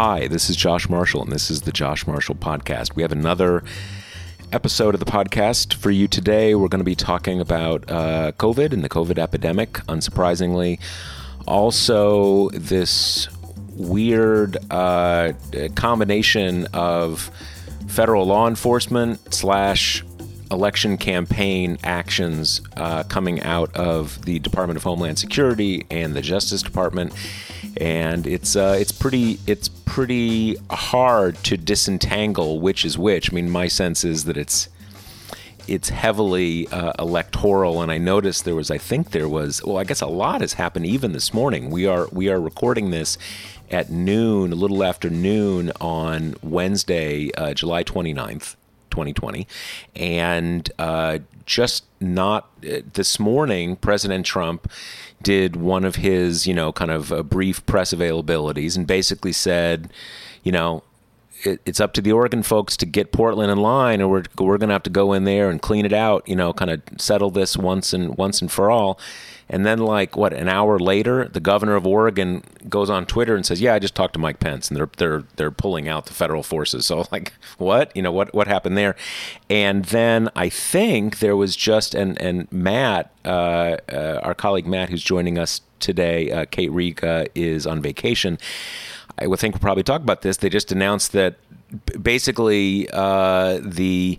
Hi, this is Josh Marshall, and this is the Josh Marshall Podcast. We have another episode of the podcast for you today. We're going to be talking about uh, COVID and the COVID epidemic, unsurprisingly. Also, this weird uh, combination of federal law enforcement slash election campaign actions uh, coming out of the Department of Homeland Security and the Justice Department, and it's uh, it's pretty it's pretty hard to disentangle which is which. I mean, my sense is that it's it's heavily uh, electoral, and I noticed there was I think there was well I guess a lot has happened even this morning. We are we are recording this at noon, a little after noon on Wednesday, uh, July 29th. 2020. And uh, just not uh, this morning, President Trump did one of his, you know, kind of uh, brief press availabilities and basically said, you know, it, it's up to the Oregon folks to get Portland in line, or we're we're going to have to go in there and clean it out. You know, kind of settle this once and once and for all. And then, like what, an hour later, the governor of Oregon goes on Twitter and says, "Yeah, I just talked to Mike Pence, and they're they're they're pulling out the federal forces." So, like, what? You know, what what happened there? And then I think there was just and and Matt, uh, uh, our colleague Matt, who's joining us today, uh, Kate Riga is on vacation. I would think we'll probably talk about this. They just announced that basically uh, the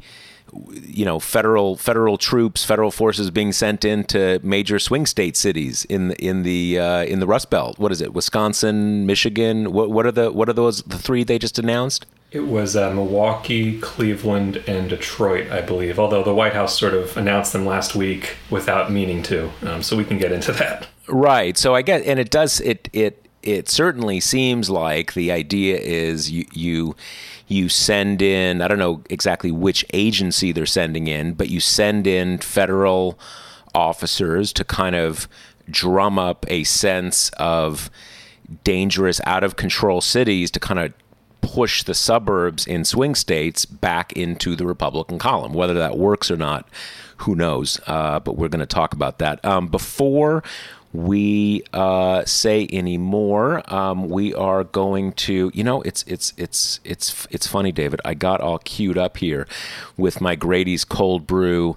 you know federal federal troops, federal forces being sent into major swing state cities in the, in the uh, in the Rust Belt. What is it? Wisconsin, Michigan. What what are the what are those the three they just announced? It was uh, Milwaukee, Cleveland, and Detroit, I believe. Although the White House sort of announced them last week without meaning to, um, so we can get into that. Right. So I get, and it does it it it certainly seems like the idea is you you you send in I don't know exactly which agency they're sending in, but you send in federal officers to kind of drum up a sense of dangerous out of control cities to kind of push the suburbs in swing states back into the Republican column. Whether that works or not, who knows? Uh, but we're going to talk about that. Um, before we uh, say anymore. Um, we are going to, you know, it's it's it's it's it's funny, David. I got all queued up here with my Grady's cold brew.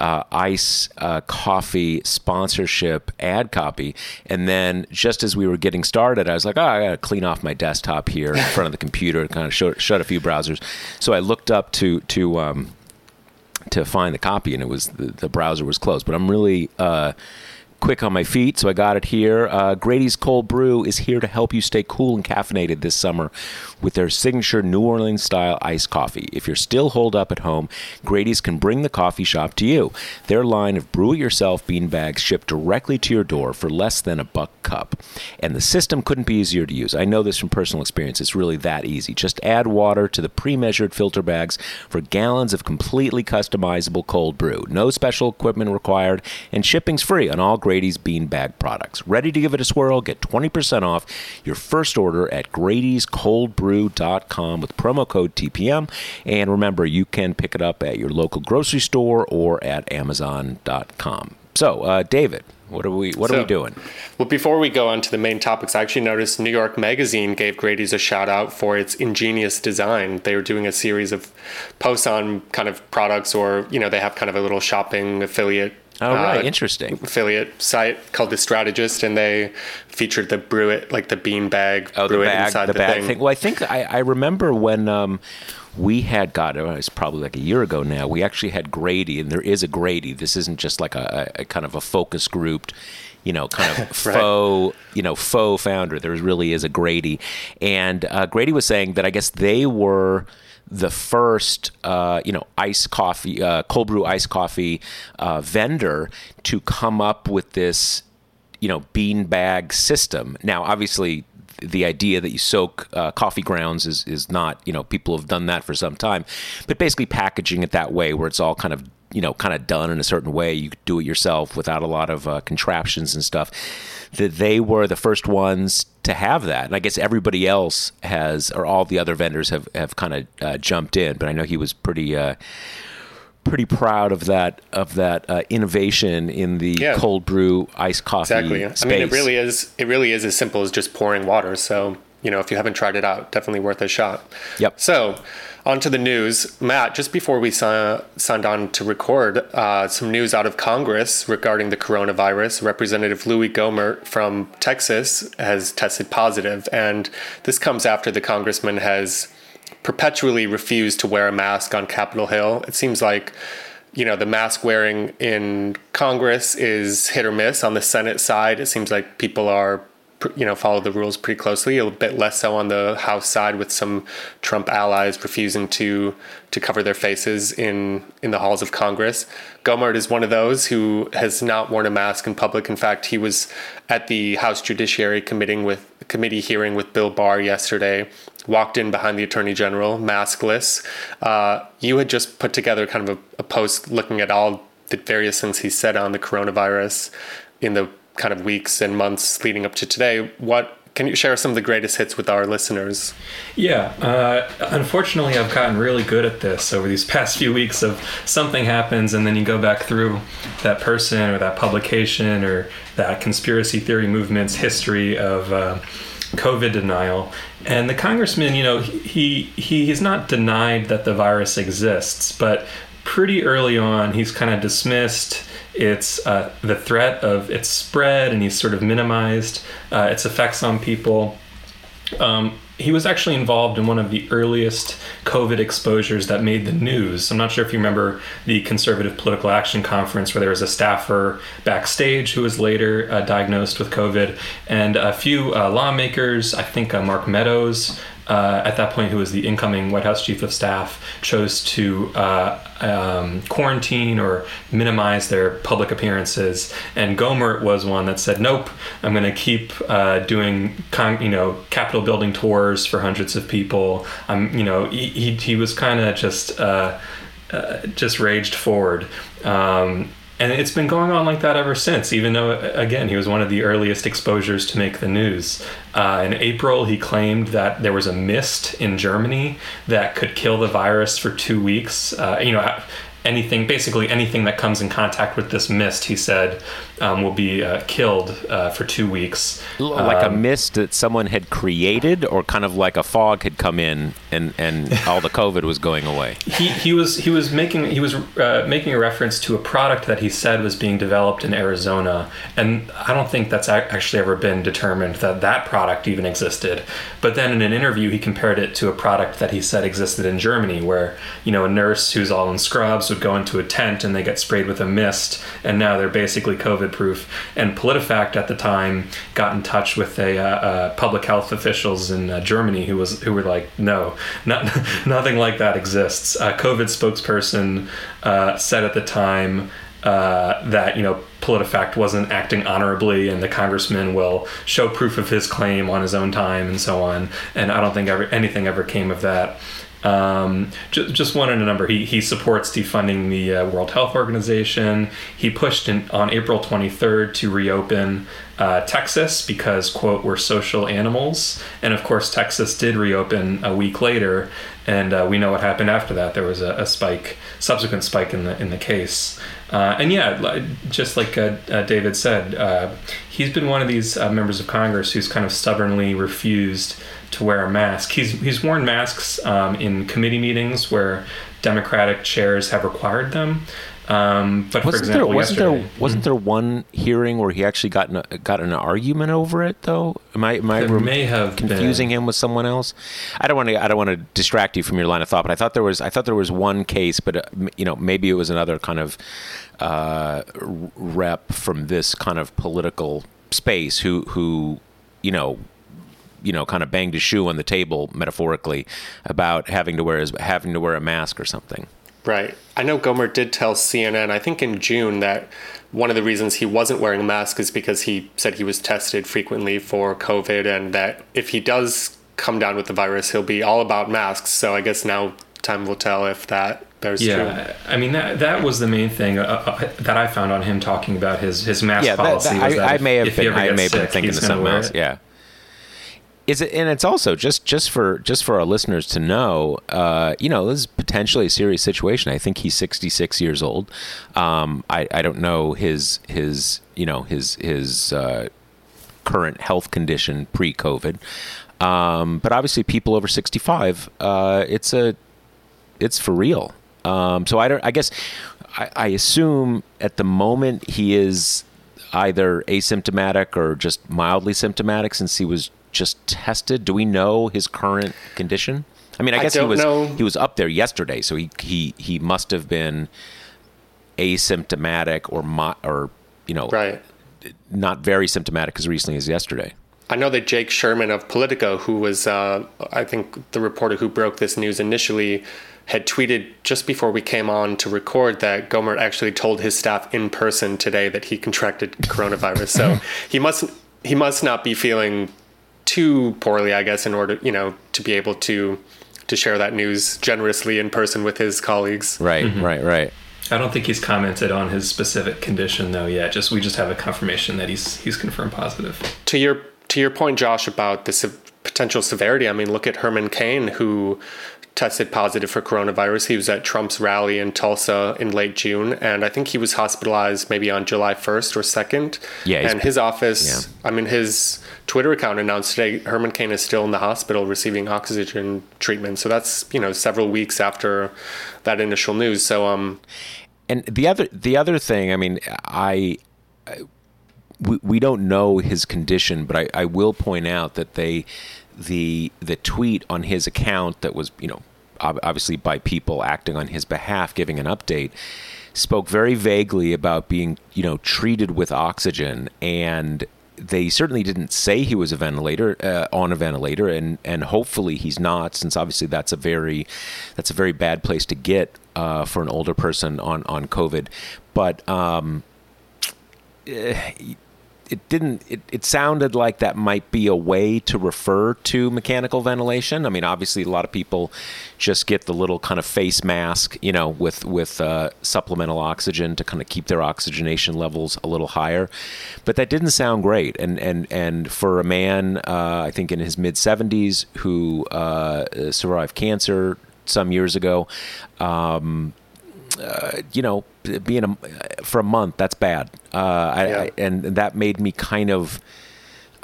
Uh, ice uh, coffee sponsorship ad copy. And then just as we were getting started, I was like, oh, I got to clean off my desktop here in front of the computer, and kind of shut, shut a few browsers. So I looked up to, to, um, to find the copy and it was, the, the browser was closed. But I'm really, uh, quick on my feet, so I got it here. Uh, Grady's Cold Brew is here to help you stay cool and caffeinated this summer with their signature New Orleans style iced coffee. If you're still holed up at home, Grady's can bring the coffee shop to you. Their line of brew it yourself bean bags shipped directly to your door for less than a buck cup. And the system couldn't be easier to use. I know this from personal experience. It's really that easy. Just add water to the pre measured filter bags for gallons of completely customizable cold brew. No special equipment required, and shipping's free on all Grady's Grady's Beanbag products. Ready to give it a swirl? Get 20% off your first order at Grady'sColdBrew.com with promo code TPM. And remember, you can pick it up at your local grocery store or at Amazon.com. So, uh, David, what are we What so, are we doing? Well, before we go on to the main topics, I actually noticed New York Magazine gave Grady's a shout out for its ingenious design. They were doing a series of posts on kind of products, or you know, they have kind of a little shopping affiliate Oh right, uh, interesting. Affiliate site called The Strategist, and they featured the brew it like the bean bag, oh, brew the bag, it inside the, the bag thing. thing. Well, I think I, I remember when um, we had got it was probably like a year ago now. We actually had Grady, and there is a Grady. This isn't just like a, a kind of a focus grouped you know, kind of right. faux, you know, faux founder. There really is a Grady, and uh, Grady was saying that I guess they were the first, uh, you know, ice coffee, uh, cold brew ice coffee uh, vendor to come up with this you know bean bag system. Now, obviously, the idea that you soak uh, coffee grounds is is not you know people have done that for some time, but basically packaging it that way where it's all kind of you know kind of done in a certain way. You could do it yourself without a lot of uh, contraptions and stuff. That they were the first ones to have that, and I guess everybody else has, or all the other vendors have have kind of uh, jumped in. But I know he was pretty. Uh, pretty proud of that of that uh, innovation in the Yeah. cold brew iced coffee Exactly. space. I mean, it really is. It really is as simple as just pouring water. So you know, if you haven't tried it out, definitely worth a shot. Yep. So, on to the news. Matt, just before we si- signed on to record, uh, some news out of Congress regarding the coronavirus. Representative Louis Gohmert from Texas has tested positive, and this comes after the congressman has perpetually refused to wear a mask on Capitol Hill. It seems like you know the mask wearing in Congress is hit or miss. On the Senate side, it seems like people are you know follow the rules pretty closely. A bit less so on the House side, with some Trump allies refusing to to cover their faces in in the halls of Congress. Gohmert is one of those who has not worn a mask in public. In fact, he was at the House Judiciary Committee with committee hearing with Bill Barr yesterday. Walked in behind the Attorney General, maskless. Uh, you had just put together kind of a, a post looking at all the various things he said on the coronavirus in the kind of weeks and months leading up to today. What can you share some of the greatest hits with our listeners? Yeah, uh, unfortunately, I've gotten really good at this over these past few weeks. Of something happens, and then you go back through that person or that publication or that conspiracy theory movement's history of uh, COVID denial. And the congressman, you know, he he has not denied that the virus exists, but pretty early on, he's kind of dismissed its uh, the threat of its spread, and he's sort of minimized uh, its effects on people. Um, he was actually involved in one of the earliest COVID exposures that made the news. I'm not sure if you remember the Conservative Political Action Conference, where there was a staffer backstage who was later uh, diagnosed with COVID, and a few uh, lawmakers, I think uh, Mark Meadows, uh, at that point, who was the incoming White House chief of staff, chose to uh, um, quarantine or minimize their public appearances. And Gohmert was one that said, "Nope, I'm going to keep uh, doing, con- you know, Capitol building tours for hundreds of people." I'm, you know, he he, he was kind of just uh, uh, just raged forward. Um, and it's been going on like that ever since, even though, again, he was one of the earliest exposures to make the news. Uh, in April, he claimed that there was a mist in Germany that could kill the virus for two weeks. Uh, you know, anything, basically anything that comes in contact with this mist, he said, um, will be uh, killed uh, for two weeks. like a Um, mist that someone had created, or kind of like a fog had come in and, and all the COVID was going away. he, he was he was making he was uh, making a reference to a product that he said was being developed in Arizona, and I don't think that's actually ever been determined that that product even existed. But then in an interview, he compared it to a product that he said existed in Germany, where you know a nurse who's all in scrubs would go into a tent and they get sprayed with a mist, and now they're basically COVID proof. And PolitiFact at the time got in touch with a uh, uh, public health officials in uh, Germany who was who were like, no, not, nothing like that exists. A COVID spokesperson uh, said at the time uh, that you know PolitiFact wasn't acting honorably, and the congressman will show proof of his claim on his own time, and so on. And I don't think ever anything ever came of that. Um, just, just one in a number. He, he supports defunding the uh, World Health Organization. He pushed in, on April 23rd to reopen uh, Texas because, quote, we're social animals. And of course, Texas did reopen a week later. And uh, we know what happened after that. There was a, a spike, subsequent spike in the in the case. Uh, and yeah, just like uh, uh, David said, he's been one of these members of Congress who's kind of stubbornly refused to wear a mask. He's he's worn masks um, in committee meetings where Democratic chairs have required them. Um, but for Wasn't example, there wasn't yesterday, there wasn't there one hearing where he actually got in a, got in an argument over it though? Am I am I rem- may have confusing been. him with someone else? I don't want to I don't want to distract you from your line of thought, but I thought there was I thought there was one case, but uh, you know maybe it was another kind of uh, rep from this kind of political space who who you know you know kind of banged his shoe on the table metaphorically about having to wear his having to wear a mask or something. Right. I know Gohmert did tell CNN, I think in June, that one of the reasons he wasn't wearing a mask is because he said he was tested frequently for COVID and that if he does come down with the virus, he'll be all about masks. So I guess now time will tell if that bears yeah, true. I mean that that was the main thing uh, uh, that I found on him talking about his his mask yeah, policy. that, was that I, I if- may have been I gets may have been thinking he's of gonna something else. Yeah. Is it and it's also just just for just for our listeners to know, uh, you know, this is potentially a serious situation. I think he's 66 years old. Um, I I don't know his his you know his his uh, current health condition pre-COVID, um, but obviously people over 65, uh, it's a it's for real. Um, so I don't. I guess I, I assume at the moment he is either asymptomatic or just mildly symptomatic since he was just tested. Do we know his current condition? I mean, I I guess he was know. he was up there yesterday, so he he he must have been asymptomatic or mo- or you know Right. not very symptomatic as recently as yesterday. I know that Jake Sherman of Politico, who was, uh, I think, the reporter who broke this news initially, had tweeted just before we came on to record that Gohmert actually told his staff in person today that he contracted coronavirus. So he must he must not be feeling too poorly, I guess, in order you know to be able to to share that news generously in person with his colleagues. Right, mm-hmm. right, right. I don't think he's commented on his specific condition though yet. Just we just have a confirmation that he's he's confirmed positive. to your to your point, Josh, about the se- potential severity. I mean, look at Herman Cain, who tested positive for coronavirus. He was at Trump's rally in Tulsa in late June, and I think he was hospitalized maybe on July first or second. Yeah, and his office. yeah. I mean, his Twitter account announced today Herman Cain is still in the hospital receiving oxygen treatment. So that's you know several weeks after that initial news. So um, and the other the other thing i mean i, I we, we don't know his condition but I, I will point out that they the the tweet on his account that was you know obviously by people acting on his behalf giving an update spoke very vaguely about being you know treated with oxygen. And they certainly didn't say he was a ventilator uh, on a ventilator. And and hopefully he's not since obviously that's a very that's a very bad place to get uh, for an older person on on covid. But um it didn't it, it sounded like that might be a way to refer to mechanical ventilation. I mean obviously a lot of people just get the little kind of face mask you know with with uh, supplemental oxygen to kind of keep their oxygenation levels a little higher. But that didn't sound great. And and and for a man uh, i think in his mid 70s who uh, survived cancer some years ago um, uh, you know, being a, for a month, that's bad. Uh, I, Yeah. I, and that made me kind of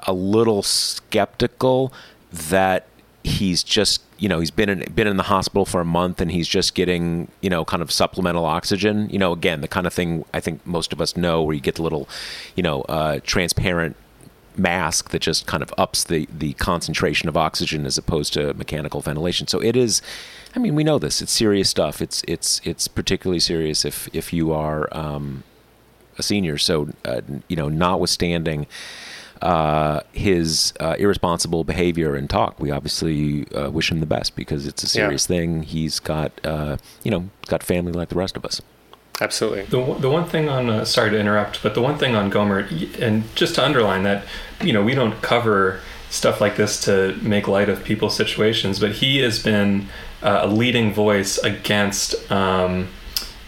a little skeptical that he's just, you know, he's been in been in the hospital for a month and he's just getting, you know, kind of supplemental oxygen. You know, again, the kind of thing I think most of us know, where you get the little, you know, uh, transparent mask that just kind of ups the the concentration of oxygen as opposed to mechanical ventilation. So it is I mean, we know this. It's serious stuff. It's it's it's particularly serious if if you are um, a senior. So uh, you know, notwithstanding uh, his uh, irresponsible behavior and talk, we obviously uh, wish him the best because it's a Yeah. serious thing. He's got uh, you know got family like the rest of us. Absolutely. The, one- the one thing on uh, sorry to interrupt, but the one thing on Gohmert, and just to underline that, you know, we don't cover stuff like this to make light of people's situations, but he has been uh, a leading voice against um,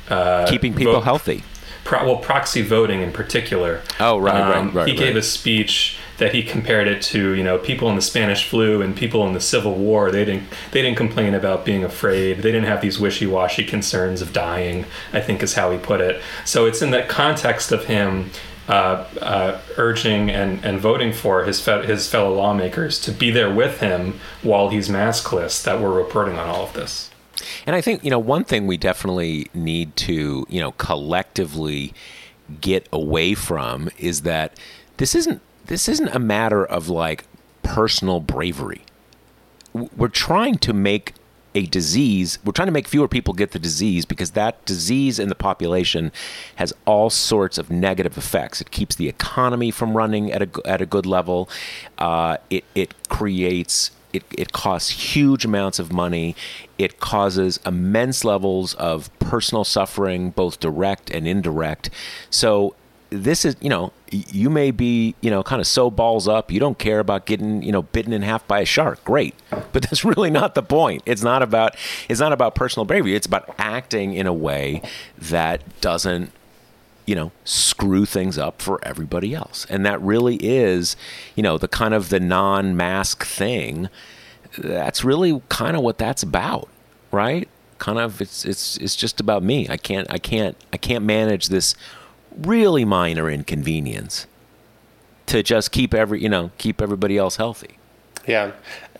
uh, Keeping people vote- healthy. Pro, well, proxy voting in particular. Oh, right, right, right, He gave a speech that he compared it to, you know, people in the Spanish flu and people in the Civil War. They didn't they didn't complain about being afraid. They didn't have these wishy-washy concerns of dying. I think is how he put it. So it's in that context of him. Uh, uh, urging and, and voting for his fe- his fellow lawmakers to be there with him while he's maskless that we're reporting on all of this. And I think, you know, one thing we definitely need to, you know, collectively get away from is that this isn't this isn't a matter of like personal bravery. We're trying to make a disease, we're trying to make fewer people get the disease because that disease in the population has all sorts of negative effects. It keeps the economy from running at a, at a good level. Uh, it, it creates it, it costs huge amounts of money. It causes immense levels of personal suffering, both direct and indirect. So this is, you know, you may be, you know, kind of so balls up, you don't care about getting, you know, bitten in half by a shark. Great. But that's really not the point. It's not about it's not about personal bravery. It's about acting in a way that doesn't you know screw things up for everybody else and that really is you know the kind of the non-mask thing that's really kind of what that's about right kind of it's it's it's just about me i can't i can't i can't manage this really minor inconvenience to just keep every you know keep everybody else healthy yeah.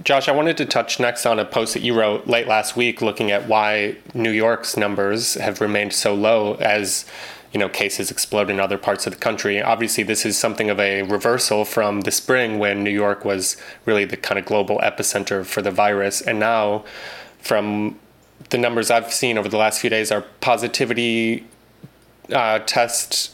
Josh, I wanted to touch next on a post that you wrote late last week looking at why New York's numbers have remained so low as you know cases explode in other parts of the country. Obviously, this is something of a reversal from the spring when New York was really the kind of global epicenter for the virus, and now from the numbers I've seen over the last few days, our positivity uh, test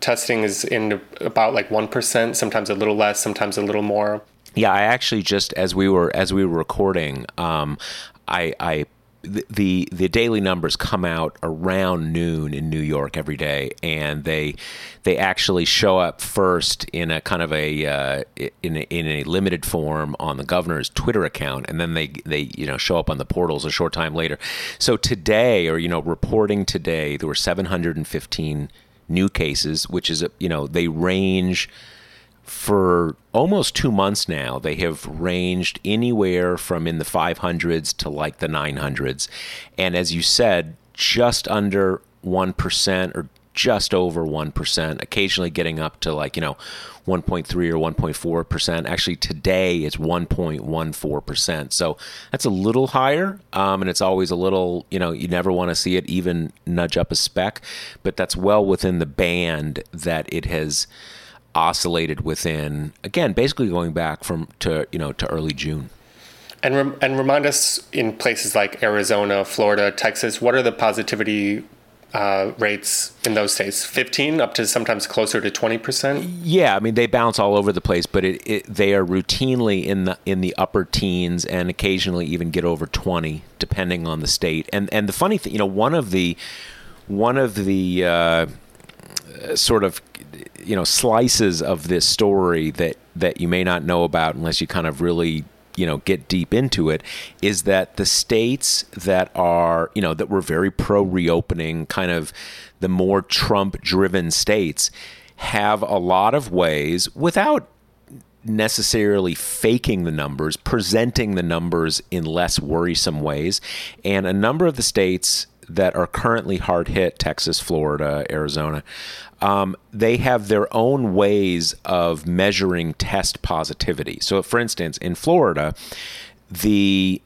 testing is in about like one percent, sometimes a little less, sometimes a little more. Yeah, I actually just as we were as we were recording, um, I, I the the daily numbers come out around noon in New York every day, and they they actually show up first in a kind of a uh, in a, in a limited form on the governor's Twitter account, and then they they you know show up on the portals a short time later. So today, or you know, reporting today, there were 715 new cases, which is you know they range for almost two months now, they have ranged anywhere from in the 500s to like the 900s. And as you said, just under 1% or just over 1%, occasionally getting up to like, you know, 1.3 or 1.4%. Actually, today it's 1.14%. So that's a little higher. Um, and it's always a little, you know, you never want to see it even nudge up a speck, but that's well within the band that it has oscillated within again basically going back from to you know to early June. And rem- and remind us in places like Arizona, Florida, Texas, what are the positivity uh, rates in those states? 15 up to sometimes closer to 20%? Yeah, I mean they bounce all over the place, but it, it, they are routinely in the in the upper teens and occasionally even get over 20 depending on the state. And and the funny thing, you know, one of the one of the uh, sort of you know slices of this story that that you may not know about unless you kind of really you know get deep into it is that the states that are you know that were very pro reopening kind of the more trump driven states have a lot of ways without necessarily faking the numbers presenting the numbers in less worrisome ways. And a number of the states that are currently hard hit Texas, Florida, Arizona um, they have their own ways of measuring test positivity. So, for instance, in Florida, the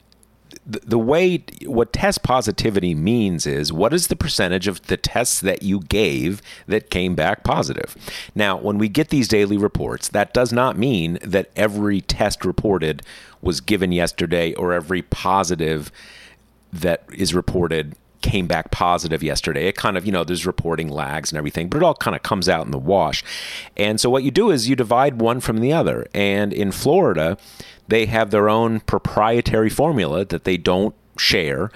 the way what test positivity means is what is the percentage of the tests that you gave that came back positive. Now, when we get these daily reports, that does not mean that every test reported was given yesterday or every positive that is reported came back positive yesterday. It kind of, you know, there's reporting lags and everything, but it all kind of comes out in the wash. And so what you do is you divide one from the other. And in Florida, they have their own proprietary formula that they don't share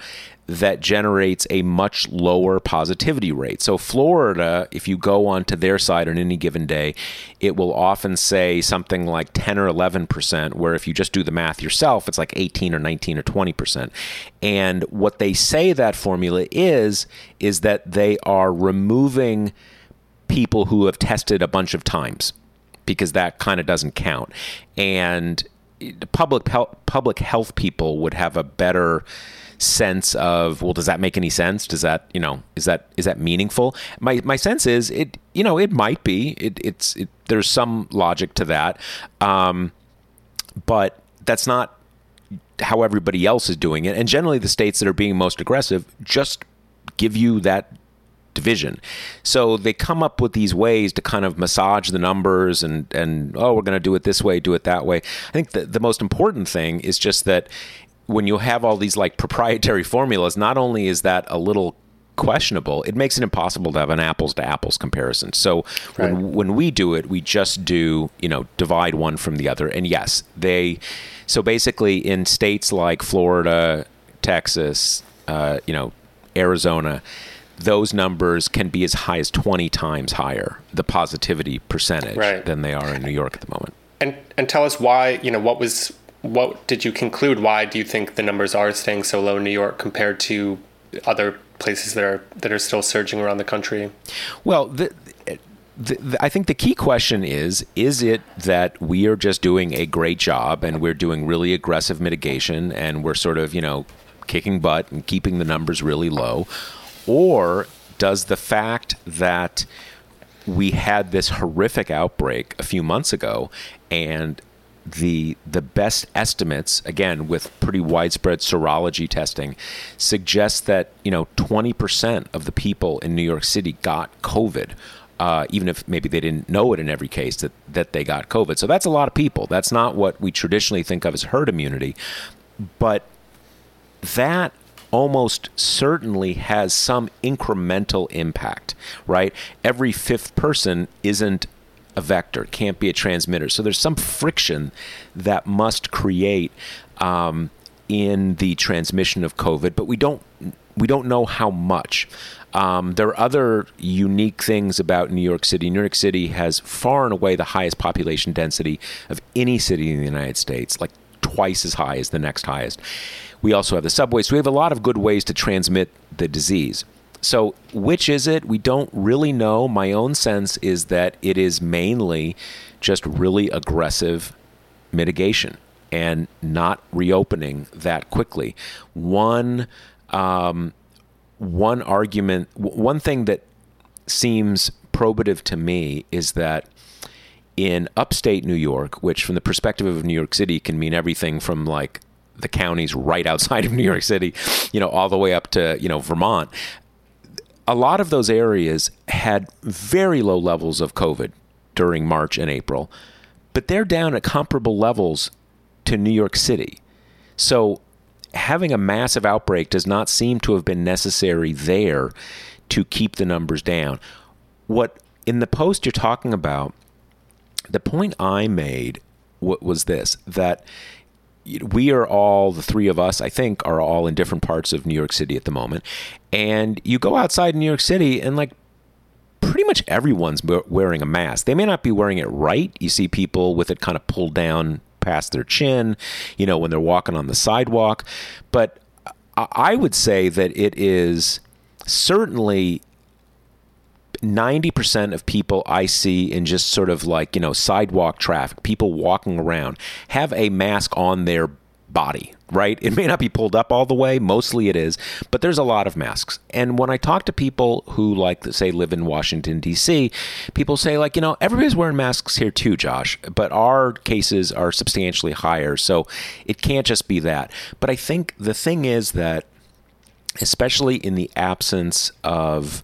that generates a much lower positivity rate. So, Florida, if you go onto their site on any given day, it will often say something like 10 or 11%, where if you just do the math yourself, it's like 18 or 19 or 20%. And what they say that formula is, is that they are removing people who have tested a bunch of times because that kind of doesn't count. And eh, public public health people would have a better sense of well does that make any sense? Does that you know is that is that meaningful? My my sense is it you know it might be. It, it's it, there's some logic to that. Um, but that's not how everybody else is doing it. And generally the states that are being most aggressive just give you that division. So they come up with these ways to kind of massage the numbers and and oh we're going to do it this way, do it that way. I think the the most important thing is just that when you have all these like proprietary formulas, not only is that a little questionable, it makes it impossible to have an apples to apples comparison. So Right. when when we do it, we just do you know divide one from the other. And yes, they so basically in states like Florida, Texas, uh, you know, Arizona. Those numbers can be as high as 20 times higher, the positivity percentage, Right. than they are in New York at the moment. And and tell us why, you know, what was what did you conclude why do you think the numbers are staying so low in New York compared to other places that are that are still surging around the country? Well, the, the, the, I think the key question is is it that we are just doing a great job and we're doing really aggressive mitigation and we're sort of, you know, kicking butt and keeping the numbers really low? Or does the fact that we had this horrific outbreak a few months ago and the the best estimates again with pretty widespread serology testing suggest that you know 20% of the people in New York City got covid uh, even if maybe they didn't know it in every case that, that they got COVID. So that's a lot of people. That's not what we traditionally think of as herd immunity. But that almost certainly has some incremental impact, right? Every fifth person isn't a vector, can't be a transmitter. So there's some friction that must create um, in the transmission of COVID, but we don't we don't know how much. Um, there are other unique things about New York City. New York City has far and away the highest population density of any city in the United States, like twice as high as the next highest. We also have the subway, so we have a lot of good ways to transmit the disease. So, which is it? We don't really know. My own sense is that it is mainly just really aggressive mitigation and not reopening that quickly. One um, one argument, one thing that seems probative to me is that in upstate New York, which from the perspective of New York City can mean everything from like the counties right outside of New York City, you know, all the way up to, you know, Vermont. A lot of those areas had very low levels of COVID during March and April, but they're down at comparable levels to New York City. So having a massive outbreak does not seem to have been necessary there to keep the numbers down. What in the post you're talking about, the point I made wa- was this that we are all the three of us i think are all in different parts of new york city at the moment. And you go outside new york city and like pretty much everyone's wearing a mask. They may not be wearing it right. You see people with it kind of pulled down past their chin you know when they're walking on the sidewalk. But I- i would say that it is certainly 90% of people I see in just sort of like, you know, sidewalk traffic, people walking around, have a mask on their body, right? It may not be pulled up all the way, mostly it is, but there's a lot of masks. And when I talk to people who, like, say, live in Washington, D.C., people say, like, you know, everybody's wearing masks here too, Josh, but our cases are substantially higher. So it can't just be that. But I think the thing is that, especially in the absence of,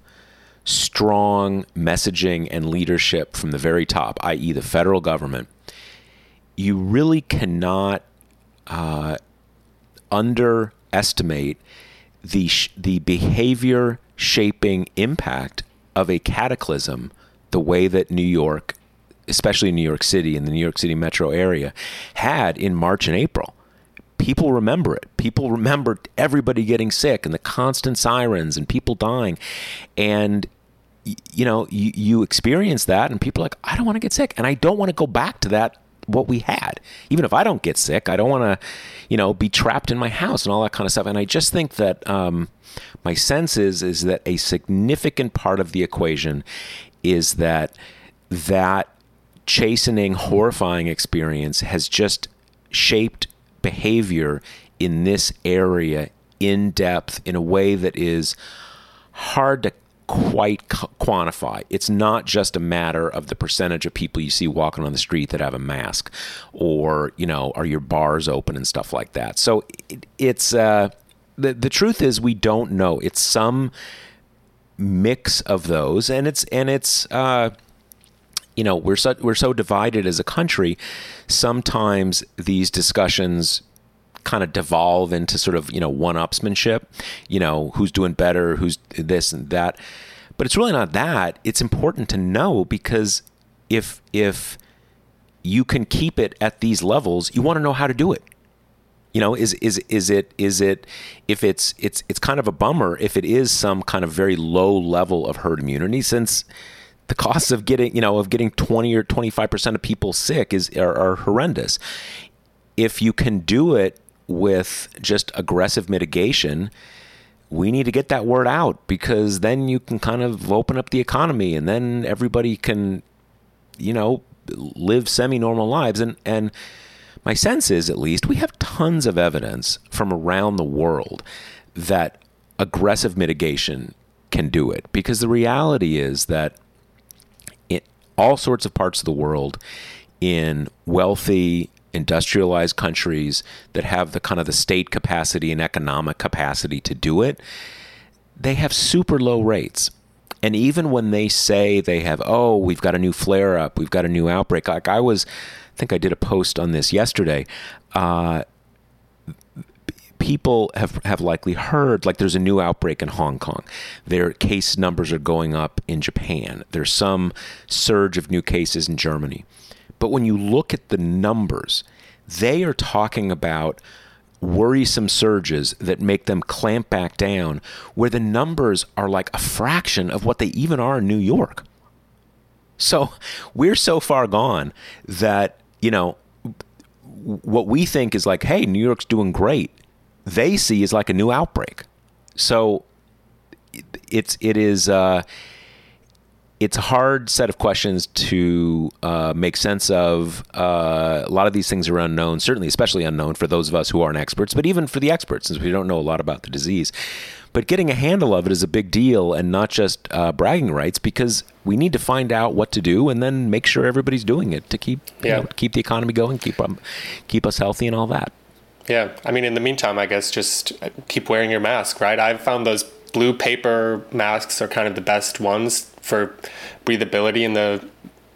strong messaging and leadership from the very top, i.e., the federal government, you really cannot uh, underestimate the sh- the behavior shaping impact of a cataclysm the way that New York, especially New York City and the New York City metro area, had in March and April people remember it. People remember everybody getting sick and the constant sirens and people dying. And you know, you, you experience that and people are like, I don't want to get sick and I don't want to go back to that what we had. Even if I don't get sick, I don't want to, you know, be trapped in my house and all that kind of stuff. And I just think that um, my sense is is that a significant part of the equation is that that chastening, horrifying experience has just shaped behavior in this area in depth in a way that is hard to quite quantify. It's not just a matter of the percentage of people you see walking on the street that have a mask or, you know, are your bars open and stuff like that. So it, it's uh the the truth is we don't know. It's some mix of those and it's and it's uh you know we're so we're so divided as a country sometimes these discussions kind of devolve into sort of you know one-upsmanship. You know who's doing better, who's this and that. But it's really not that. It's important to know because if if you can keep it at these levels, you want to know how to do it. You know, is is is it is it if it's it's it's kind of a bummer if it is some kind of very low level of herd immunity since the costs of getting you know of getting 20 or 25 percent of people sick is are, are horrendous if you can do it with just aggressive mitigation we need to get that word out because then you can kind of open up the economy and then everybody can you know live semi-normal lives. And and my sense is at least we have tons of evidence from around the world that aggressive mitigation can do it. Because the reality is that in all sorts of parts of the world in wealthy industrialized countries that have the kind of the state capacity and economic capacity to do it they have super low rates and even when they say they have oh we've got a new flare up we've got a new outbreak like i was i think i did a post on this yesterday uh, people have, have likely heard like there's a new outbreak in Hong Kong. Their case numbers are going up in Japan. There's some surge of new cases in Germany. But when you look at the numbers, they are talking about worrisome surges that make them clamp back down, where the numbers are like a fraction of what they even are in New York. So we're so far gone that, you know, what we think is like, hey, New York's doing great, they see is like a new outbreak. So it's it is uh, it's a hard set of questions to uh, make sense of. Uh, a lot of these things are unknown, certainly, especially unknown for those of us who aren't experts, but even for the experts, since we don't know a lot about the disease. But getting a handle of it is a big deal, and not just uh, bragging rights, because we need to find out what to do, and then make sure everybody's doing it to keep yeah. you know, keep the economy going, keep um, keep us healthy, and all that. Yeah, I mean, in the meantime, I guess just keep wearing your mask, right? I've found those blue paper masks are kind of the best ones for breathability in the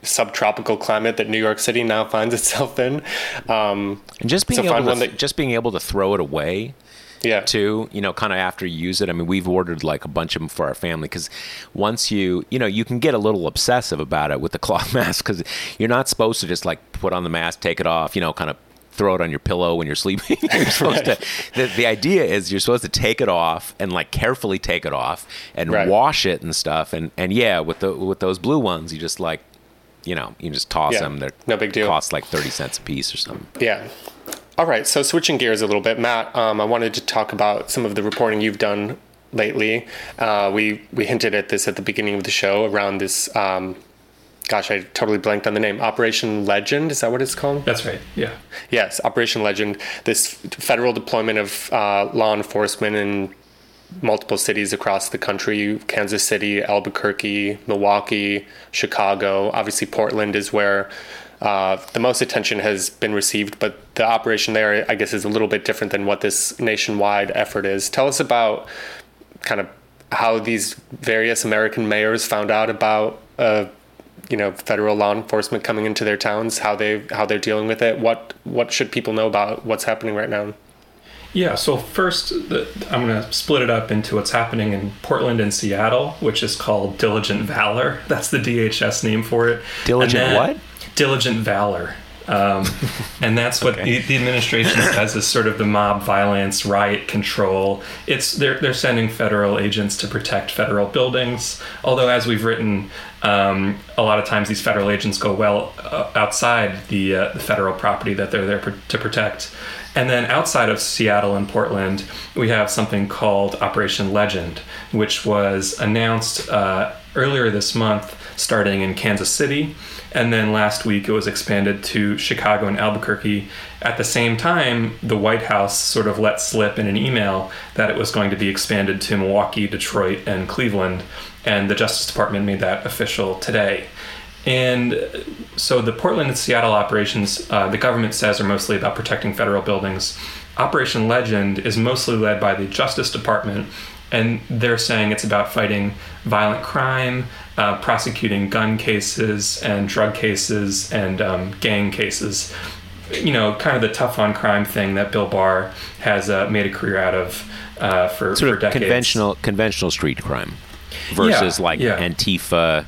subtropical climate that New York City now finds itself in. Um, and just being able to, that, just being able to throw it away. Yeah. Too, you know, kind of after you use it. I mean, we've ordered like a bunch of them for our family because once you, you know, you can get a little obsessive about it with the cloth mask because you're not supposed to just like put on the mask, take it off, you know, kind of throw it on your pillow when you're sleeping. you're supposed right. to. The, the, idea is you're supposed to take it off and like carefully take it off and right. wash it and stuff. And and yeah, with the with those blue ones, you just like, you know, you just toss yeah, them. They're no big deal. Cost like thirty cents a piece or something. Yeah. All right. So switching gears a little bit, Matt. Um, I wanted to talk about some of the reporting you've done lately. Uh, we we hinted at this at the beginning of the show around this. Um, gosh, I totally blanked on the name. Operation Legend, is that what it's called? That's right. Yeah. Yes, Operation Legend. This federal deployment of uh, law enforcement in multiple cities across the country Kansas City, Albuquerque, Milwaukee, Chicago. Obviously, Portland is where uh, the most attention has been received, but the operation there, I guess, is a little bit different than what this nationwide effort is. Tell us about kind of how these various American mayors found out about uh, you know federal law enforcement coming into their towns, how they how they're dealing with it. What what should people know about what's happening right now? Yeah, so first, the, I'm going to split it up into what's happening in Portland and Seattle, which is called Diligent Valor. That's the DHS name for it. Diligent what? Diligent Valor. Um, and that's what okay. the, the, administration says is sort of the mob violence, riot control. It's they're they're sending federal agents to protect federal buildings. Although, as we've written, um, a lot of times these federal agents go well uh, outside the uh, the federal property that they're there to protect. And then outside of Seattle and Portland, we have something called Operation Legend, which was announced uh, earlier this month, starting in Kansas City and then last week it was expanded to Chicago and Albuquerque. At the same time, the White House sort of let slip in an email that it was going to be expanded to Milwaukee, Detroit, and Cleveland. And the Justice Department made that official today. And so the Portland and Seattle operations, uh, the government says, are mostly about protecting federal buildings. Operation Legend is mostly led by the Justice Department, and they're saying it's about fighting violent crime, uh, prosecuting gun cases and drug cases and um, gang cases. you know, kind of the tough on crime thing that Bill Barr has uh, made a career out of uh, for, sort for of decades. conventional conventional street crime versus Yeah, like yeah. Antifa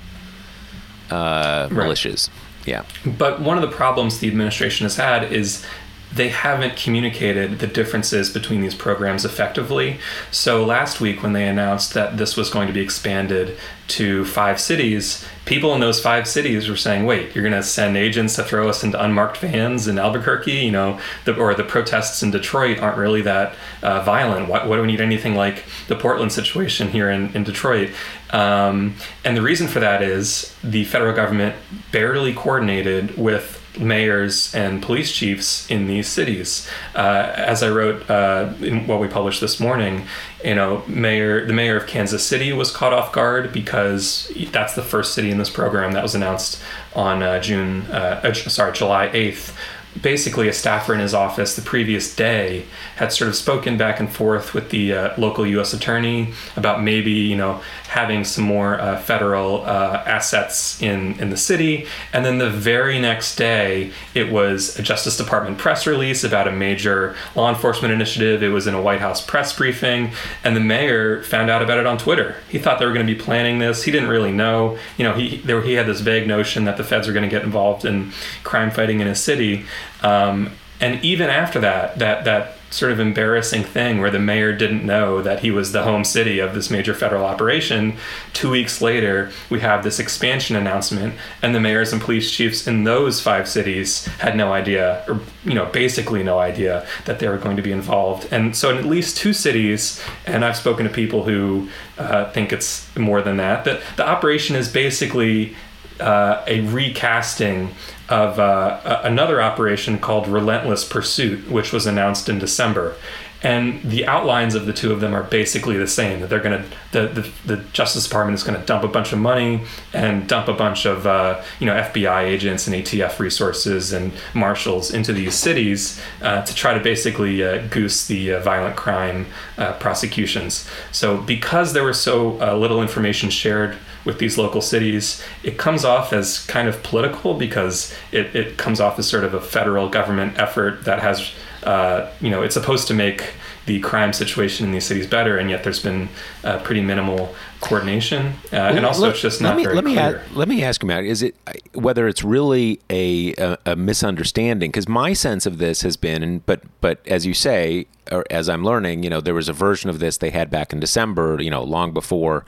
uh, militias. Yeah. But one of the problems the administration has had is they haven't communicated the differences between these programs effectively. So last week, when they announced that this was going to be expanded to five cities, people in those five cities were saying, "Wait, you're going to send agents to throw us into unmarked vans in Albuquerque? You know, the, or the protests in Detroit aren't really that uh, violent. Why, why do we need anything like the Portland situation here in, in Detroit?" Um, and the reason for that is the federal government barely coordinated with mayors and police chiefs in these cities. Uh, as I wrote uh, in what we published this morning, you know, mayor the mayor of Kansas City was caught off guard because that's the first city in this program that was announced on uh, June, uh, uh, sorry, July eighth. Basically, a staffer in his office the previous day had sort of spoken back and forth with the uh, local U.S. attorney about maybe you know having some more uh, federal uh, assets in in the city, and then the very next day it was a Justice Department press release about a major law enforcement initiative. It was in a White House press briefing, and the mayor found out about it on Twitter. He thought they were going to be planning this. He didn't really know. You know, he there, he had this vague notion that the feds were going to get involved in crime fighting in his city. Um, and even after that, that that sort of embarrassing thing where the mayor didn't know that he was the home city of this major federal operation, two weeks later we have this expansion announcement, and the mayors and police chiefs in those five cities had no idea, or you know, basically no idea that they were going to be involved. And so in at least two cities, and I've spoken to people who uh, think it's more than that, that the operation is basically uh, a recasting of uh, another operation called Relentless Pursuit, which was announced in December. And the outlines of the two of them are basically the same. That they're going to the, the the Justice Department is going to dump a bunch of money and dump a bunch of uh, you know FBI agents and ATF resources and marshals into these cities uh, to try to basically uh, goose the uh, violent crime uh, prosecutions. So because there was so uh, little information shared with these local cities, it comes off as kind of political because it, it comes off as sort of a federal government effort that has, uh, you know, it's supposed to make the crime situation in these cities better, and yet there's been uh, pretty minimal coordination, uh, and also Let- it's just let not me, very let me clear. a- let me ask you, Matt. Is it whether it's really a a, a misunderstanding? Because my sense of this has been, and but but as you say, or as I'm learning, you know, there was a version of this they had back in December, you know, long before.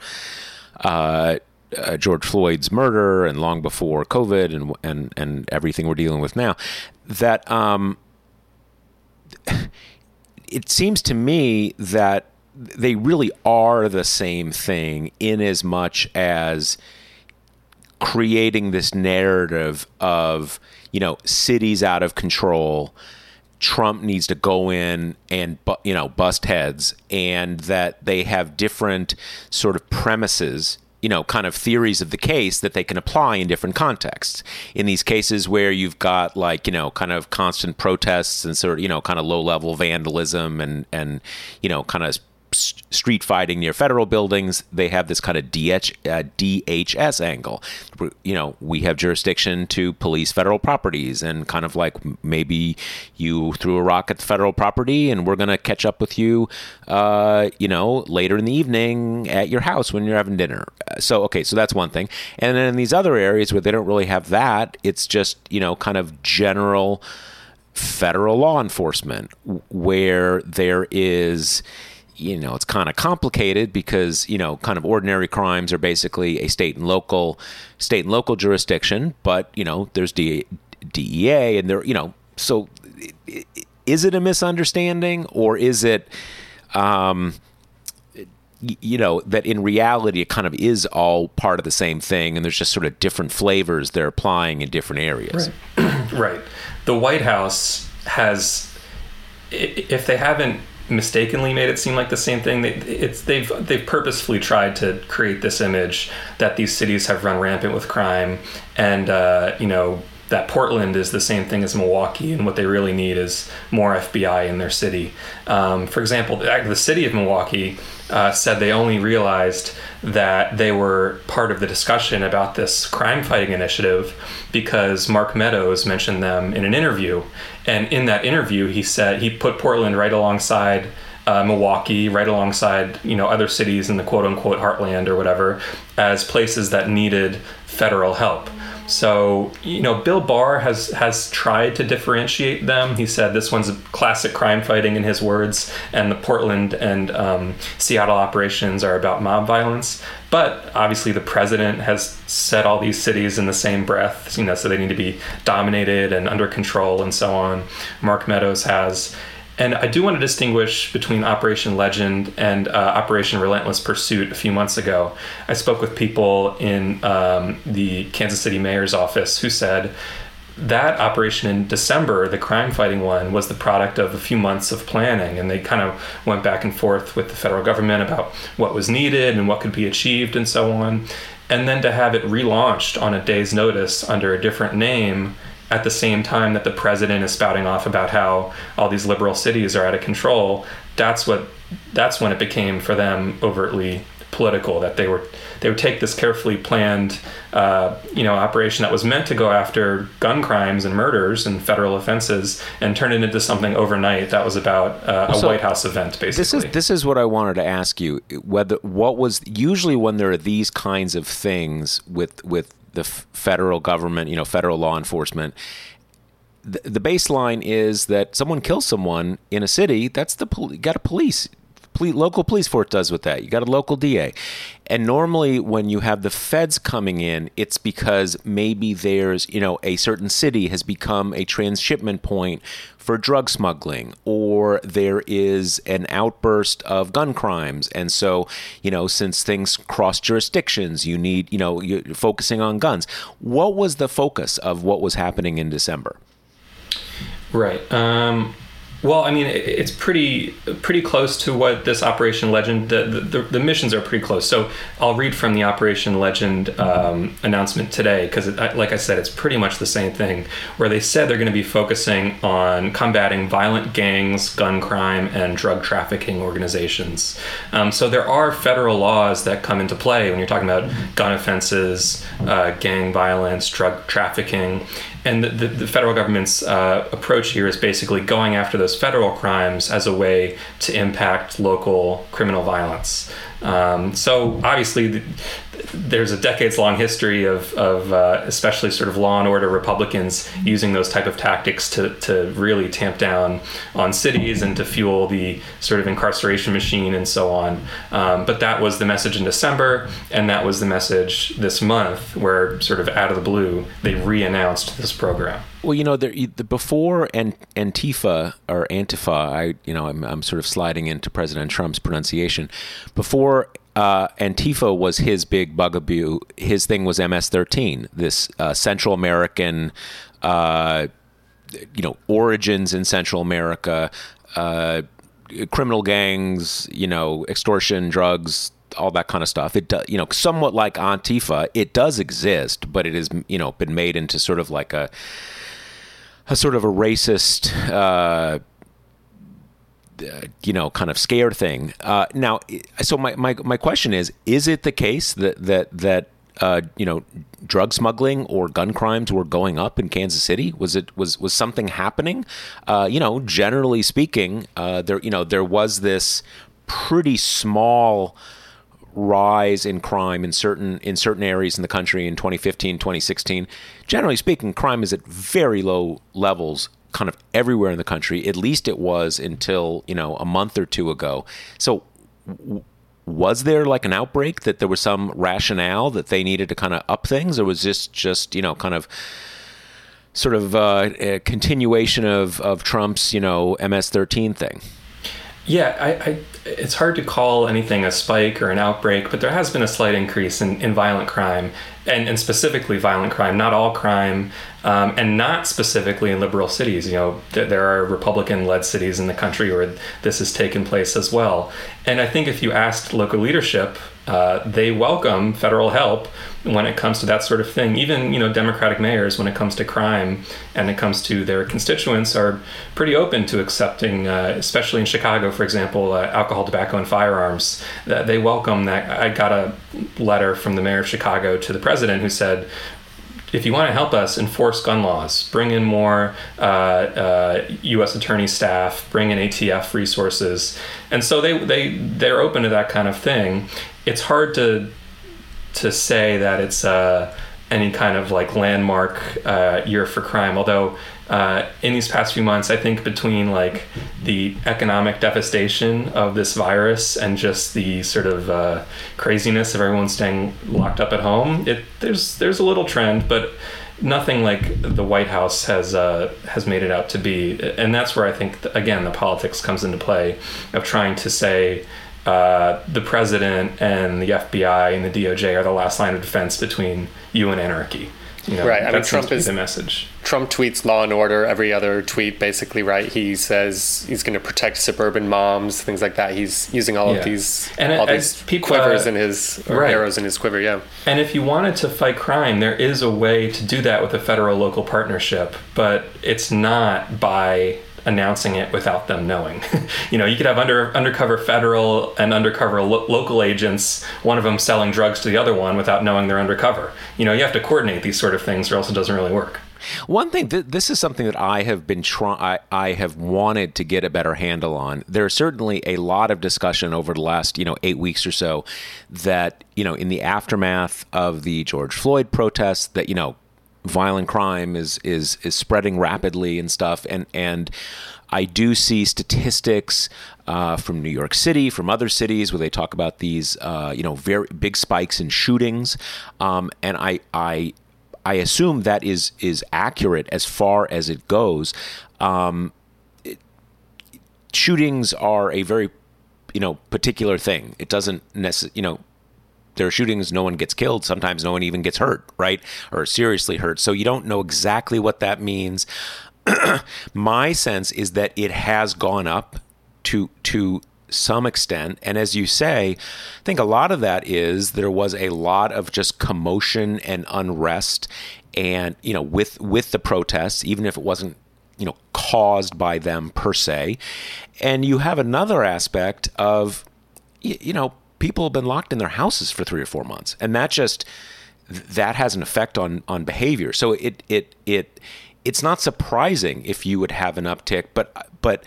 Uh, uh, George Floyd's murder and long before COVID and and and everything we're dealing with now, that um, it seems to me that they really are the same thing in as much as creating this narrative of you know cities out of control Trump needs to go in and you know bust heads and that they have different sort of premises you know kind of theories of the case that they can apply in different contexts. In these cases where you've got like you know kind of constant protests and sort of you know kind of low level vandalism and and you know kind of street fighting near federal buildings, they have this kind of DH, uh, DHS angle. You know, we have jurisdiction to police federal properties, and kind of like maybe you threw a rock at the federal property, and we're going to catch up with you, uh, you know, later in the evening at your house when you're having dinner. Uh, So, okay, so that's one thing. And then in these other areas where they don't really have that, it's just, you know, kind of general federal law enforcement where there is you know it's kind of complicated because you know kind of ordinary crimes are basically a state and local state and local jurisdiction but you know there's D- DEA and there you know so i- i- is it a misunderstanding or is it um you know that in reality it kind of is all part of the same thing and there's just sort of different flavors they're applying in different areas Right. The White House has, if they haven't mistakenly made it seem like the same thing, they, it's they've they've purposefully tried to create this image that these cities have run rampant with crime, and uh, you know that Portland is the same thing as Milwaukee, and what they really need is more FBI in their city. Um, for example, the city of Milwaukee uh, said they only realized that they were part of the discussion about this crime fighting initiative because Mark Meadows mentioned them in an interview. And in that interview, he said he put Portland right alongside uh, Milwaukee, right alongside you know other cities in the quote unquote heartland or whatever, as places that needed federal help. So you know, Bill Barr has has tried to differentiate them. He said this one's classic crime fighting in his words, and the Portland and um, Seattle operations are about mob violence. But obviously, the president has set all these cities in the same breath. You know, so they need to be dominated and under control and so on. Mark Meadows has. And I do want to distinguish between Operation Legend and uh, Operation Relentless Pursuit a few months ago. I spoke with people in um, the Kansas City mayor's office who said that operation in December, the crime fighting one, was the product of a few months of planning. And they kind of went back and forth with the federal government about what was needed and what could be achieved and so on. And then to have it relaunched on a day's notice under a different name at the same time that the president is spouting off about how all these liberal cities are out of control, that's what that's when it became for them overtly political that they were they would take this carefully planned uh, you know operation that was meant to go after gun crimes and murders and federal offenses and turn it into something overnight that was about uh, a so White House event basically. This is this is what I wanted to ask you whether what was usually when there are these kinds of things with with the federal government, you know, federal law enforcement. The, the baseline is that someone kills someone in a city. That's the pol- got a police local police force does with that. You got a local DA. And normally when you have the feds coming in, it's because maybe there's, you know, a certain city has become a transshipment point for drug smuggling or there is an outburst of gun crimes and so you know since things cross jurisdictions you need you know you're focusing on guns what was the focus of what was happening in december right um, well, I mean, it's pretty pretty close to what this Operation Legend. The, the, the missions are pretty close. So I'll read from the Operation Legend um, announcement today because, like I said, it's pretty much the same thing. Where they said they're going to be focusing on combating violent gangs, gun crime, and drug trafficking organizations. Um, so there are federal laws that come into play when you're talking about gun offenses, uh, gang violence, drug trafficking, and the, the, the federal government's uh, approach here is basically going after those federal crimes as a way to impact local criminal violence. Um, so obviously, the, there's a decades long history of, of uh, especially sort of law and order Republicans using those type of tactics to, to really tamp down on cities and to fuel the sort of incarceration machine and so on. Um, but that was the message in December, and that was the message this month, where sort of out of the blue they re-announced this program. Well, you know, there, before Antifa or Antifa, I you know I'm, I'm sort of sliding into President Trump's pronunciation. Before uh, Antifa was his big bugaboo. His thing was MS-13, this uh, Central American, uh, you know, origins in Central America, uh, criminal gangs, you know, extortion, drugs, all that kind of stuff. It does, you know, somewhat like Antifa. It does exist, but it has, you know, been made into sort of like a a sort of a racist uh, you know, kind of scare thing. Uh, now, so my, my, my question is: Is it the case that that that uh, you know, drug smuggling or gun crimes were going up in Kansas City? Was it was was something happening? Uh, you know, generally speaking, uh, there you know there was this pretty small rise in crime in certain in certain areas in the country in 2015 2016 generally speaking crime is at very low levels kind of everywhere in the country. At least it was until you know a month or two ago. So. W- was there like an outbreak that there was some rationale that they needed to kind of up things or was this just you know kind of sort of uh, a continuation of, of trump's you know ms-13 thing yeah, I, I, it's hard to call anything a spike or an outbreak, but there has been a slight increase in, in violent crime, and, and specifically violent crime, not all crime, um, and not specifically in liberal cities. You know, th- there are Republican led cities in the country where this has taken place as well. And I think if you asked local leadership, uh, they welcome federal help when it comes to that sort of thing. Even you know Democratic mayors, when it comes to crime and it comes to their constituents, are pretty open to accepting, uh, especially in Chicago, for example, uh, alcohol, tobacco, and firearms. That they welcome that. I got a letter from the mayor of Chicago to the president who said, if you want to help us enforce gun laws, bring in more uh, uh, U.S. attorney staff, bring in ATF resources, and so they they they're open to that kind of thing. It's hard to to say that it's uh, any kind of like landmark uh, year for crime, although uh, in these past few months, I think between like the economic devastation of this virus and just the sort of uh, craziness of everyone staying locked up at home, it there's there's a little trend, but nothing like the White House has uh, has made it out to be, and that's where I think again the politics comes into play of trying to say. Uh, the president and the FBI and the DOJ are the last line of defense between you and anarchy. You know, right. I mean, Trump is the message. Trump tweets law and order every other tweet, basically. Right. He says he's going to protect suburban moms, things like that. He's using all Yeah. of these And all it- these people- quivers uh, in his right. arrows in his quiver. Yeah. And if you wanted to fight crime, there is a way to do that with a federal local partnership, but it's not by announcing it without them knowing. you know, you could have under undercover federal and undercover lo- local agents, one of them selling drugs to the other one without knowing they're undercover. You know, you have to coordinate these sort of things or else it doesn't really work. One thing, th- this is something that I have been trying, I, I have wanted to get a better handle on. There's certainly a lot of discussion over the last, you know, eight weeks or so that, you know, in the aftermath of the George Floyd protests, that, you know, violent crime is is is spreading rapidly and stuff and and I do see statistics uh, from New York City, from other cities, where they talk about these, uh, you know, very big spikes in shootings, um, and I, I, I assume that is is accurate as far as it goes. Um, it- shootings are a very, you know, particular thing. It doesn't necessarily, you know, there are shootings, no one gets killed. Sometimes no one even gets hurt, right? Or seriously hurt. So you don't know exactly what that means. My sense is that it has gone up to to some extent. And as you say, I think a lot of that is there was a lot of just commotion and unrest and you know with with the protests, even if it wasn't you know caused by them per se. And you have another aspect of you know, people have been locked in their houses for three or four months, and that just that has an effect on on behavior. So it it it it's not surprising if you would have an uptick, but but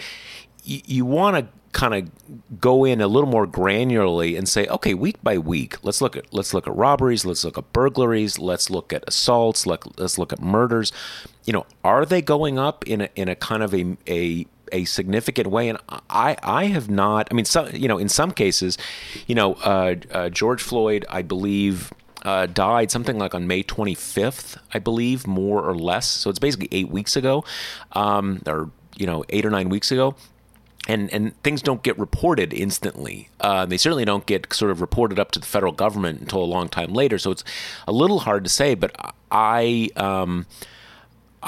you, you want to kind of go in a little more granularly and say, okay, week by week, let's look at let's look at robberies, let's look at burglaries, let's look at assaults, let, let's look at murders. You know, are they going up in a in a kind of a a a significant way, and I I have not. I mean, some you know, in some cases, you know, uh, uh, George Floyd, I believe. Uh, died something like on May 25th, I believe, more or less. So it's basically eight weeks ago, um, or you know, eight or nine weeks ago and and things don't get reported instantly. Uh, they certainly don't get sort of reported up to the federal government until a long time later. So it's a little hard to say. But I. Um,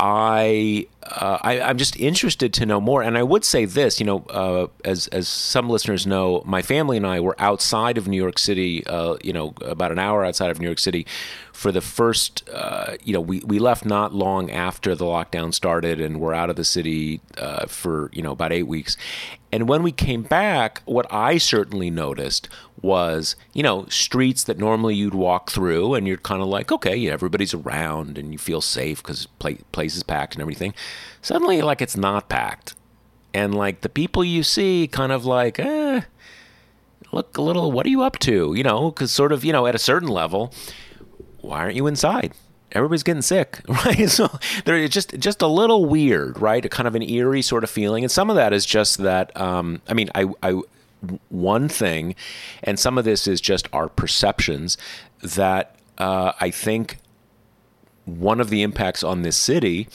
I, uh, I I'm just interested to know more, and I would say this, you know, uh, as as some listeners know, my family and I were outside of New York City, uh, you know, about an hour outside of New York City, for the first, uh, you know, we we left not long after the lockdown started, and we're out of the city uh, for you know about eight weeks, and when we came back, what I certainly noticed was, you know, streets that normally you'd walk through and you're kind of like, okay, yeah, everybody's around and you feel safe because place is packed and everything. Suddenly, like, it's not packed. And, like, the people you see kind of like, eh, look a little, what are you up to? You know, because sort of, you know, at a certain level, why aren't you inside? Everybody's getting sick, right? So they're just just a little weird, right? A kind of an eerie sort of feeling, and some of that is just that. Um, I mean, I, I one thing, and some of this is just our perceptions that uh, I think one of the impacts on this city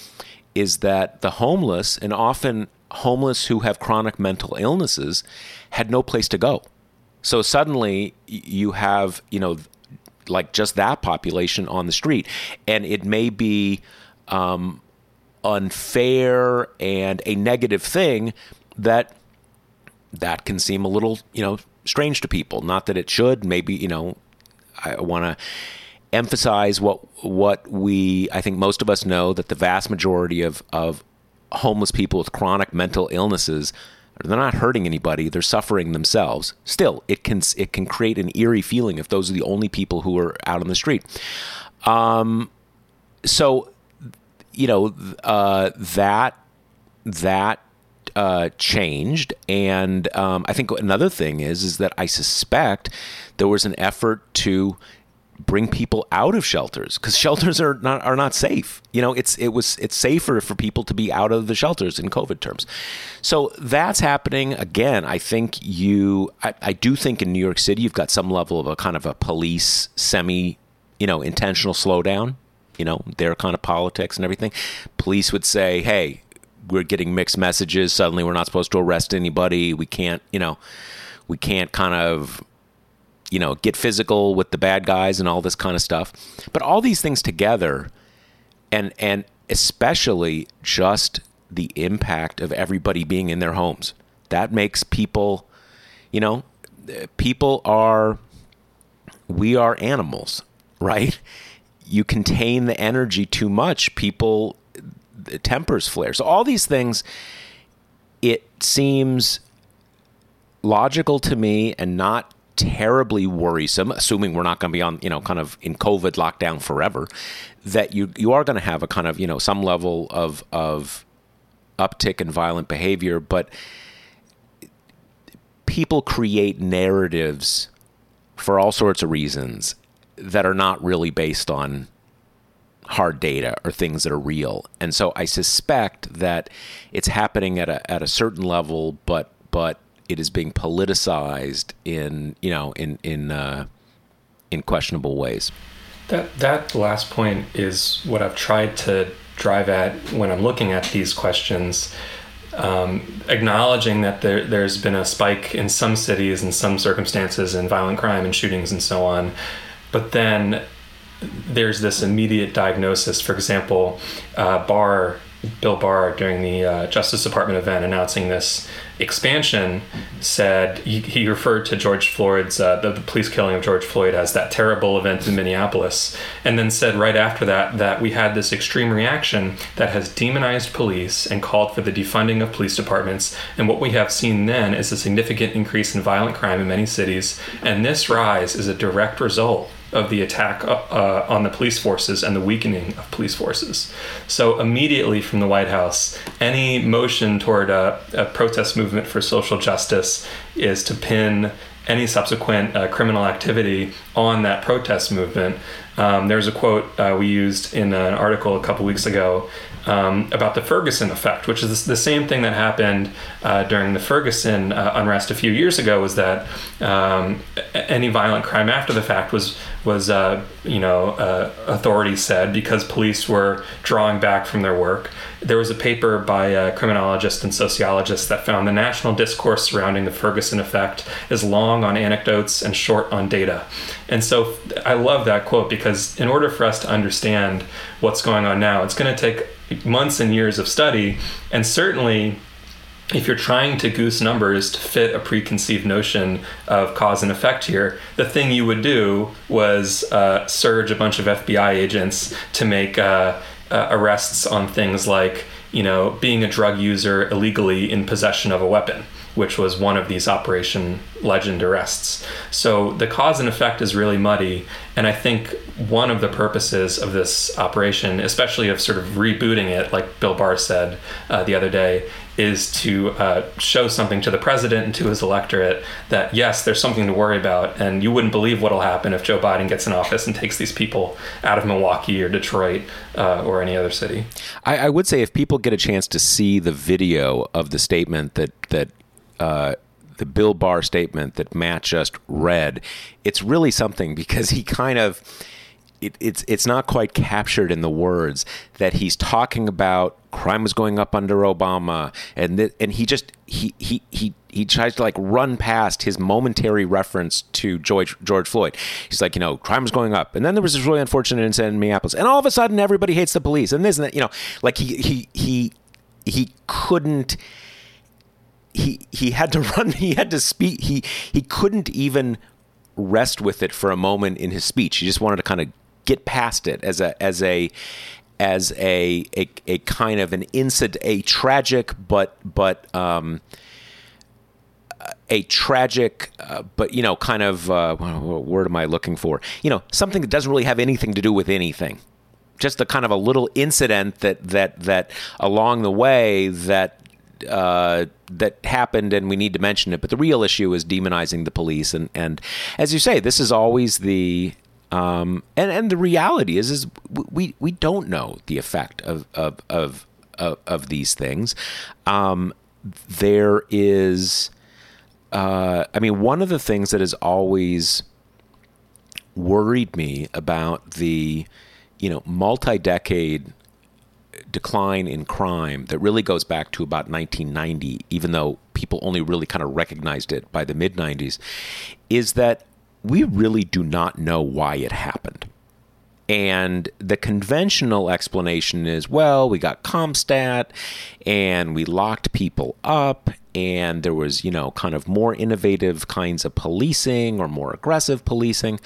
is that the homeless and often homeless who have chronic mental illnesses had no place to go. So suddenly you have, you know, like just that population on the street. And it may be um, unfair and a negative thing that that can seem a little, you know, strange to people. Not that it should. Maybe you know, I want to emphasize what what we I think most of us know that the vast majority of of homeless people with chronic mental illnesses they're not hurting anybody they're suffering themselves still it can it can create an eerie feeling if those are the only people who are out on the street um, so you know uh, that that uh, changed, and um, I think another thing is is that I suspect there was an effort to bring people out of shelters because shelters are not are not safe. You know, it's it was it's safer for people to be out of the shelters in COVID terms. So that's happening again. I think you I, I do think in New York City you've got some level of a kind of a police semi, you know, intentional slowdown. You know, their kind of politics and everything. Police would say, "Hey, we're getting mixed messages. Suddenly, we're not supposed to arrest anybody. We can't, you know, we can't kind of you know, get physical with the bad guys and all this kind of stuff. But all these things together and and especially just the impact of everybody being in their homes. That makes people, you know, people are we are animals, right? You contain the energy too much, people tempers flare. So all these things it seems logical to me and not terribly worrisome, assuming we're not going to be on, you know, kind of in COVID lockdown forever, that you you are going to have a kind of, you know, some level of of uptick in violent behavior, but people create narratives for all sorts of reasons that are not really based on hard data or things that are real. And so I suspect that it's happening at a at a certain level, but but it is being politicized in you know in in uh, in questionable ways. That that last point is what I've tried to drive at when I'm looking at these questions. Um, acknowledging that there, there's been a spike in some cities and some circumstances in violent crime and shootings and so on, but then there's this immediate diagnosis. For example, uh, Barr Bill Barr during the uh, Justice Department event announcing this expansion said he, he referred to George Floyd's uh, the, the, police killing of George Floyd as that terrible event in Minneapolis, and then said right after that that we had this extreme reaction that has demonized police and called for the defunding of police departments. And what we have seen then is a significant increase in violent crime in many cities, and this rise is a direct result of the attack uh, uh, on the police forces and the weakening of police forces. So, immediately from the White House, any motion toward a, a protest movement for social justice is to pin any subsequent uh, criminal activity on that protest movement. Um, there's a quote uh, we used in an article a couple weeks ago um, about the Ferguson effect, which is the same thing that happened uh, during the Ferguson uh, unrest a few years ago. Was that um, any violent crime after the fact was was uh, you know uh, authorities said because police were drawing back from their work. There was a paper by a criminologist and sociologist that found the national discourse surrounding the Ferguson effect is long on anecdotes and short on data. And so I love that quote because in order for us to understand what's going on now, it's going to take months and years of study, and certainly if you're trying to goose numbers to fit a preconceived notion of cause and effect here, the thing you would do was uh, surge a bunch of FBI agents to make uh, uh, arrests on things like, you know, being a drug user illegally in possession of a weapon which was one of these Operation Legend arrests. So the cause and effect is really muddy. And I think one of the purposes of this operation, especially of sort of rebooting it, like Bill Barr said uh, the other day, is to uh, show something to the president and to his electorate that yes, there's something to worry about, and you wouldn't believe what'll happen if Joe Biden gets in office and takes these people out of Milwaukee or Detroit uh, or any other city. I, I would say if people get a chance to see the video of the statement that that uh, the Bill Barr statement that Matt just read, it's really something because he kind of it, it's it's not quite captured in the words that he's talking about crime was going up under Obama and th- and he just he he he he tries to like run past his momentary reference to George George Floyd. He's like, you know, crime was going up, and then there was this really unfortunate incident in Minneapolis, and all of a sudden everybody hates the police, and isn't it, you know, like he he he he couldn't he he had to run. He had to speak. He he couldn't even rest with it for a moment in his speech. He just wanted to kind of get past it as a as a as a a, a kind of an incident, a tragic but but um, a tragic, uh, but you know, kind of uh, what word am I looking for? You know, something that doesn't really have anything to do with anything. Just a kind of a little incident that that that along the way that uh, that happened, and we need to mention it. But the real issue is demonizing the police, and and as you say, this is always the um, and and the reality is is we we don't know the effect of of of of, of these things. Um, there is, uh, I mean, one of the things that has always worried me about the you know multi-decade decline in crime that really goes back to about 1990, even though people only really kind of recognized it by the mid 90s, is that we really do not know why it happened. And the conventional explanation is well, we got CompStat and we locked people up, and there was, you know, kind of more innovative kinds of policing or more aggressive policing.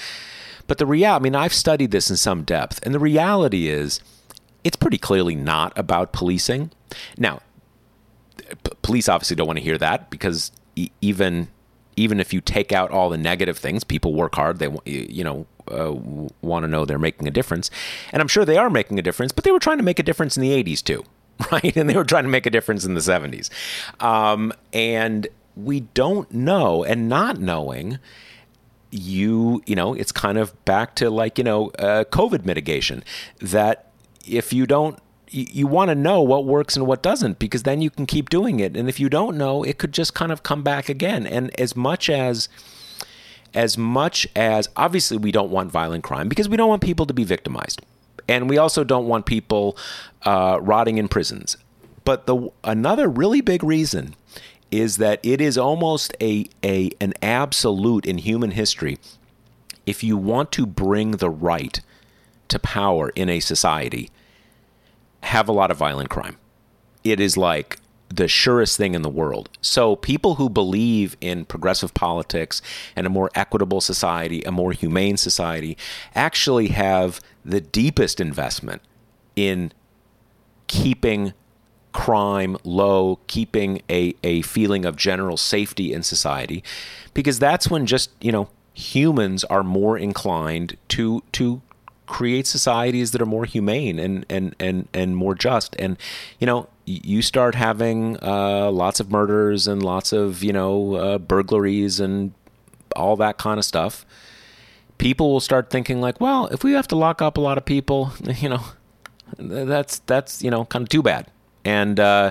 But the reality, I mean, I've studied this in some depth, and the reality is it's pretty clearly not about policing. Now, p- police obviously don't want to hear that because e- even even if you take out all the negative things, people work hard. They you know uh, want to know they're making a difference, and I'm sure they are making a difference. But they were trying to make a difference in the '80s too, right? And they were trying to make a difference in the '70s, um, and we don't know. And not knowing you you know it's kind of back to like you know uh, covid mitigation that if you don't you, you want to know what works and what doesn't because then you can keep doing it. And if you don't know it could just kind of come back again. And as much as as much as obviously we don't want violent crime because we don't want people to be victimized. And we also don't want people uh, rotting in prisons. But the another really big reason is that it is almost a, a an absolute in human history if you want to bring the right to power in a society have a lot of violent crime. It is like the surest thing in the world. So people who believe in progressive politics and a more equitable society a more humane society actually have the deepest investment in keeping crime low, keeping a, a feeling of general safety in society, because that's when just, you know, humans are more inclined to to create societies that are more humane and and and, and more just. And, you know, you start having uh, lots of murders and lots of, you know, uh, burglaries and all that kind of stuff. People will start thinking like, well, if we have to lock up a lot of people, you know, that's that's you know kind of too bad and uh,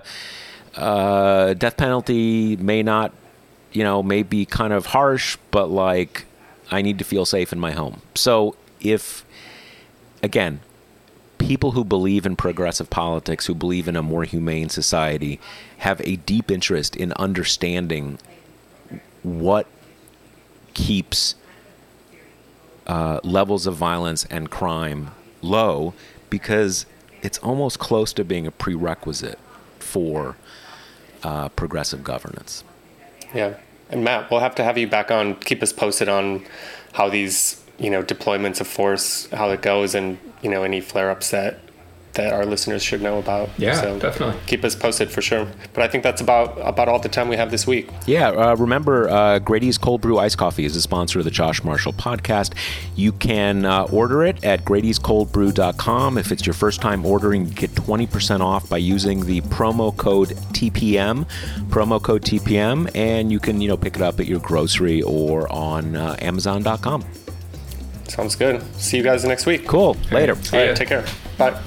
uh, death penalty may not, you know, may be kind of harsh, but like I need to feel safe in my home. So if, again, people who believe in progressive politics, who believe in a more humane society, have a deep interest in understanding what keeps uh, levels of violence and crime low because it's almost close to being a prerequisite for uh, progressive governance. Yeah, and Matt, we'll have to have you back on. Keep us posted on how these you know deployments of force, how it goes, and you know any flare ups that that our listeners should know about. Yeah, so definitely. Keep us posted for sure. But I think that's about about all the time we have this week. Yeah, uh, remember uh, Grady's Cold Brew Ice Coffee is a sponsor of the Josh Marshall podcast. You can uh, order it at Grady'sColdBrew.com. If it's your first time ordering, you get 20% off by using the promo code TPM, promo code TPM, and you can you know pick it up at your grocery or on uh, Amazon.com. Sounds good. See you guys next week. Cool. Later. All right, take care. Bye.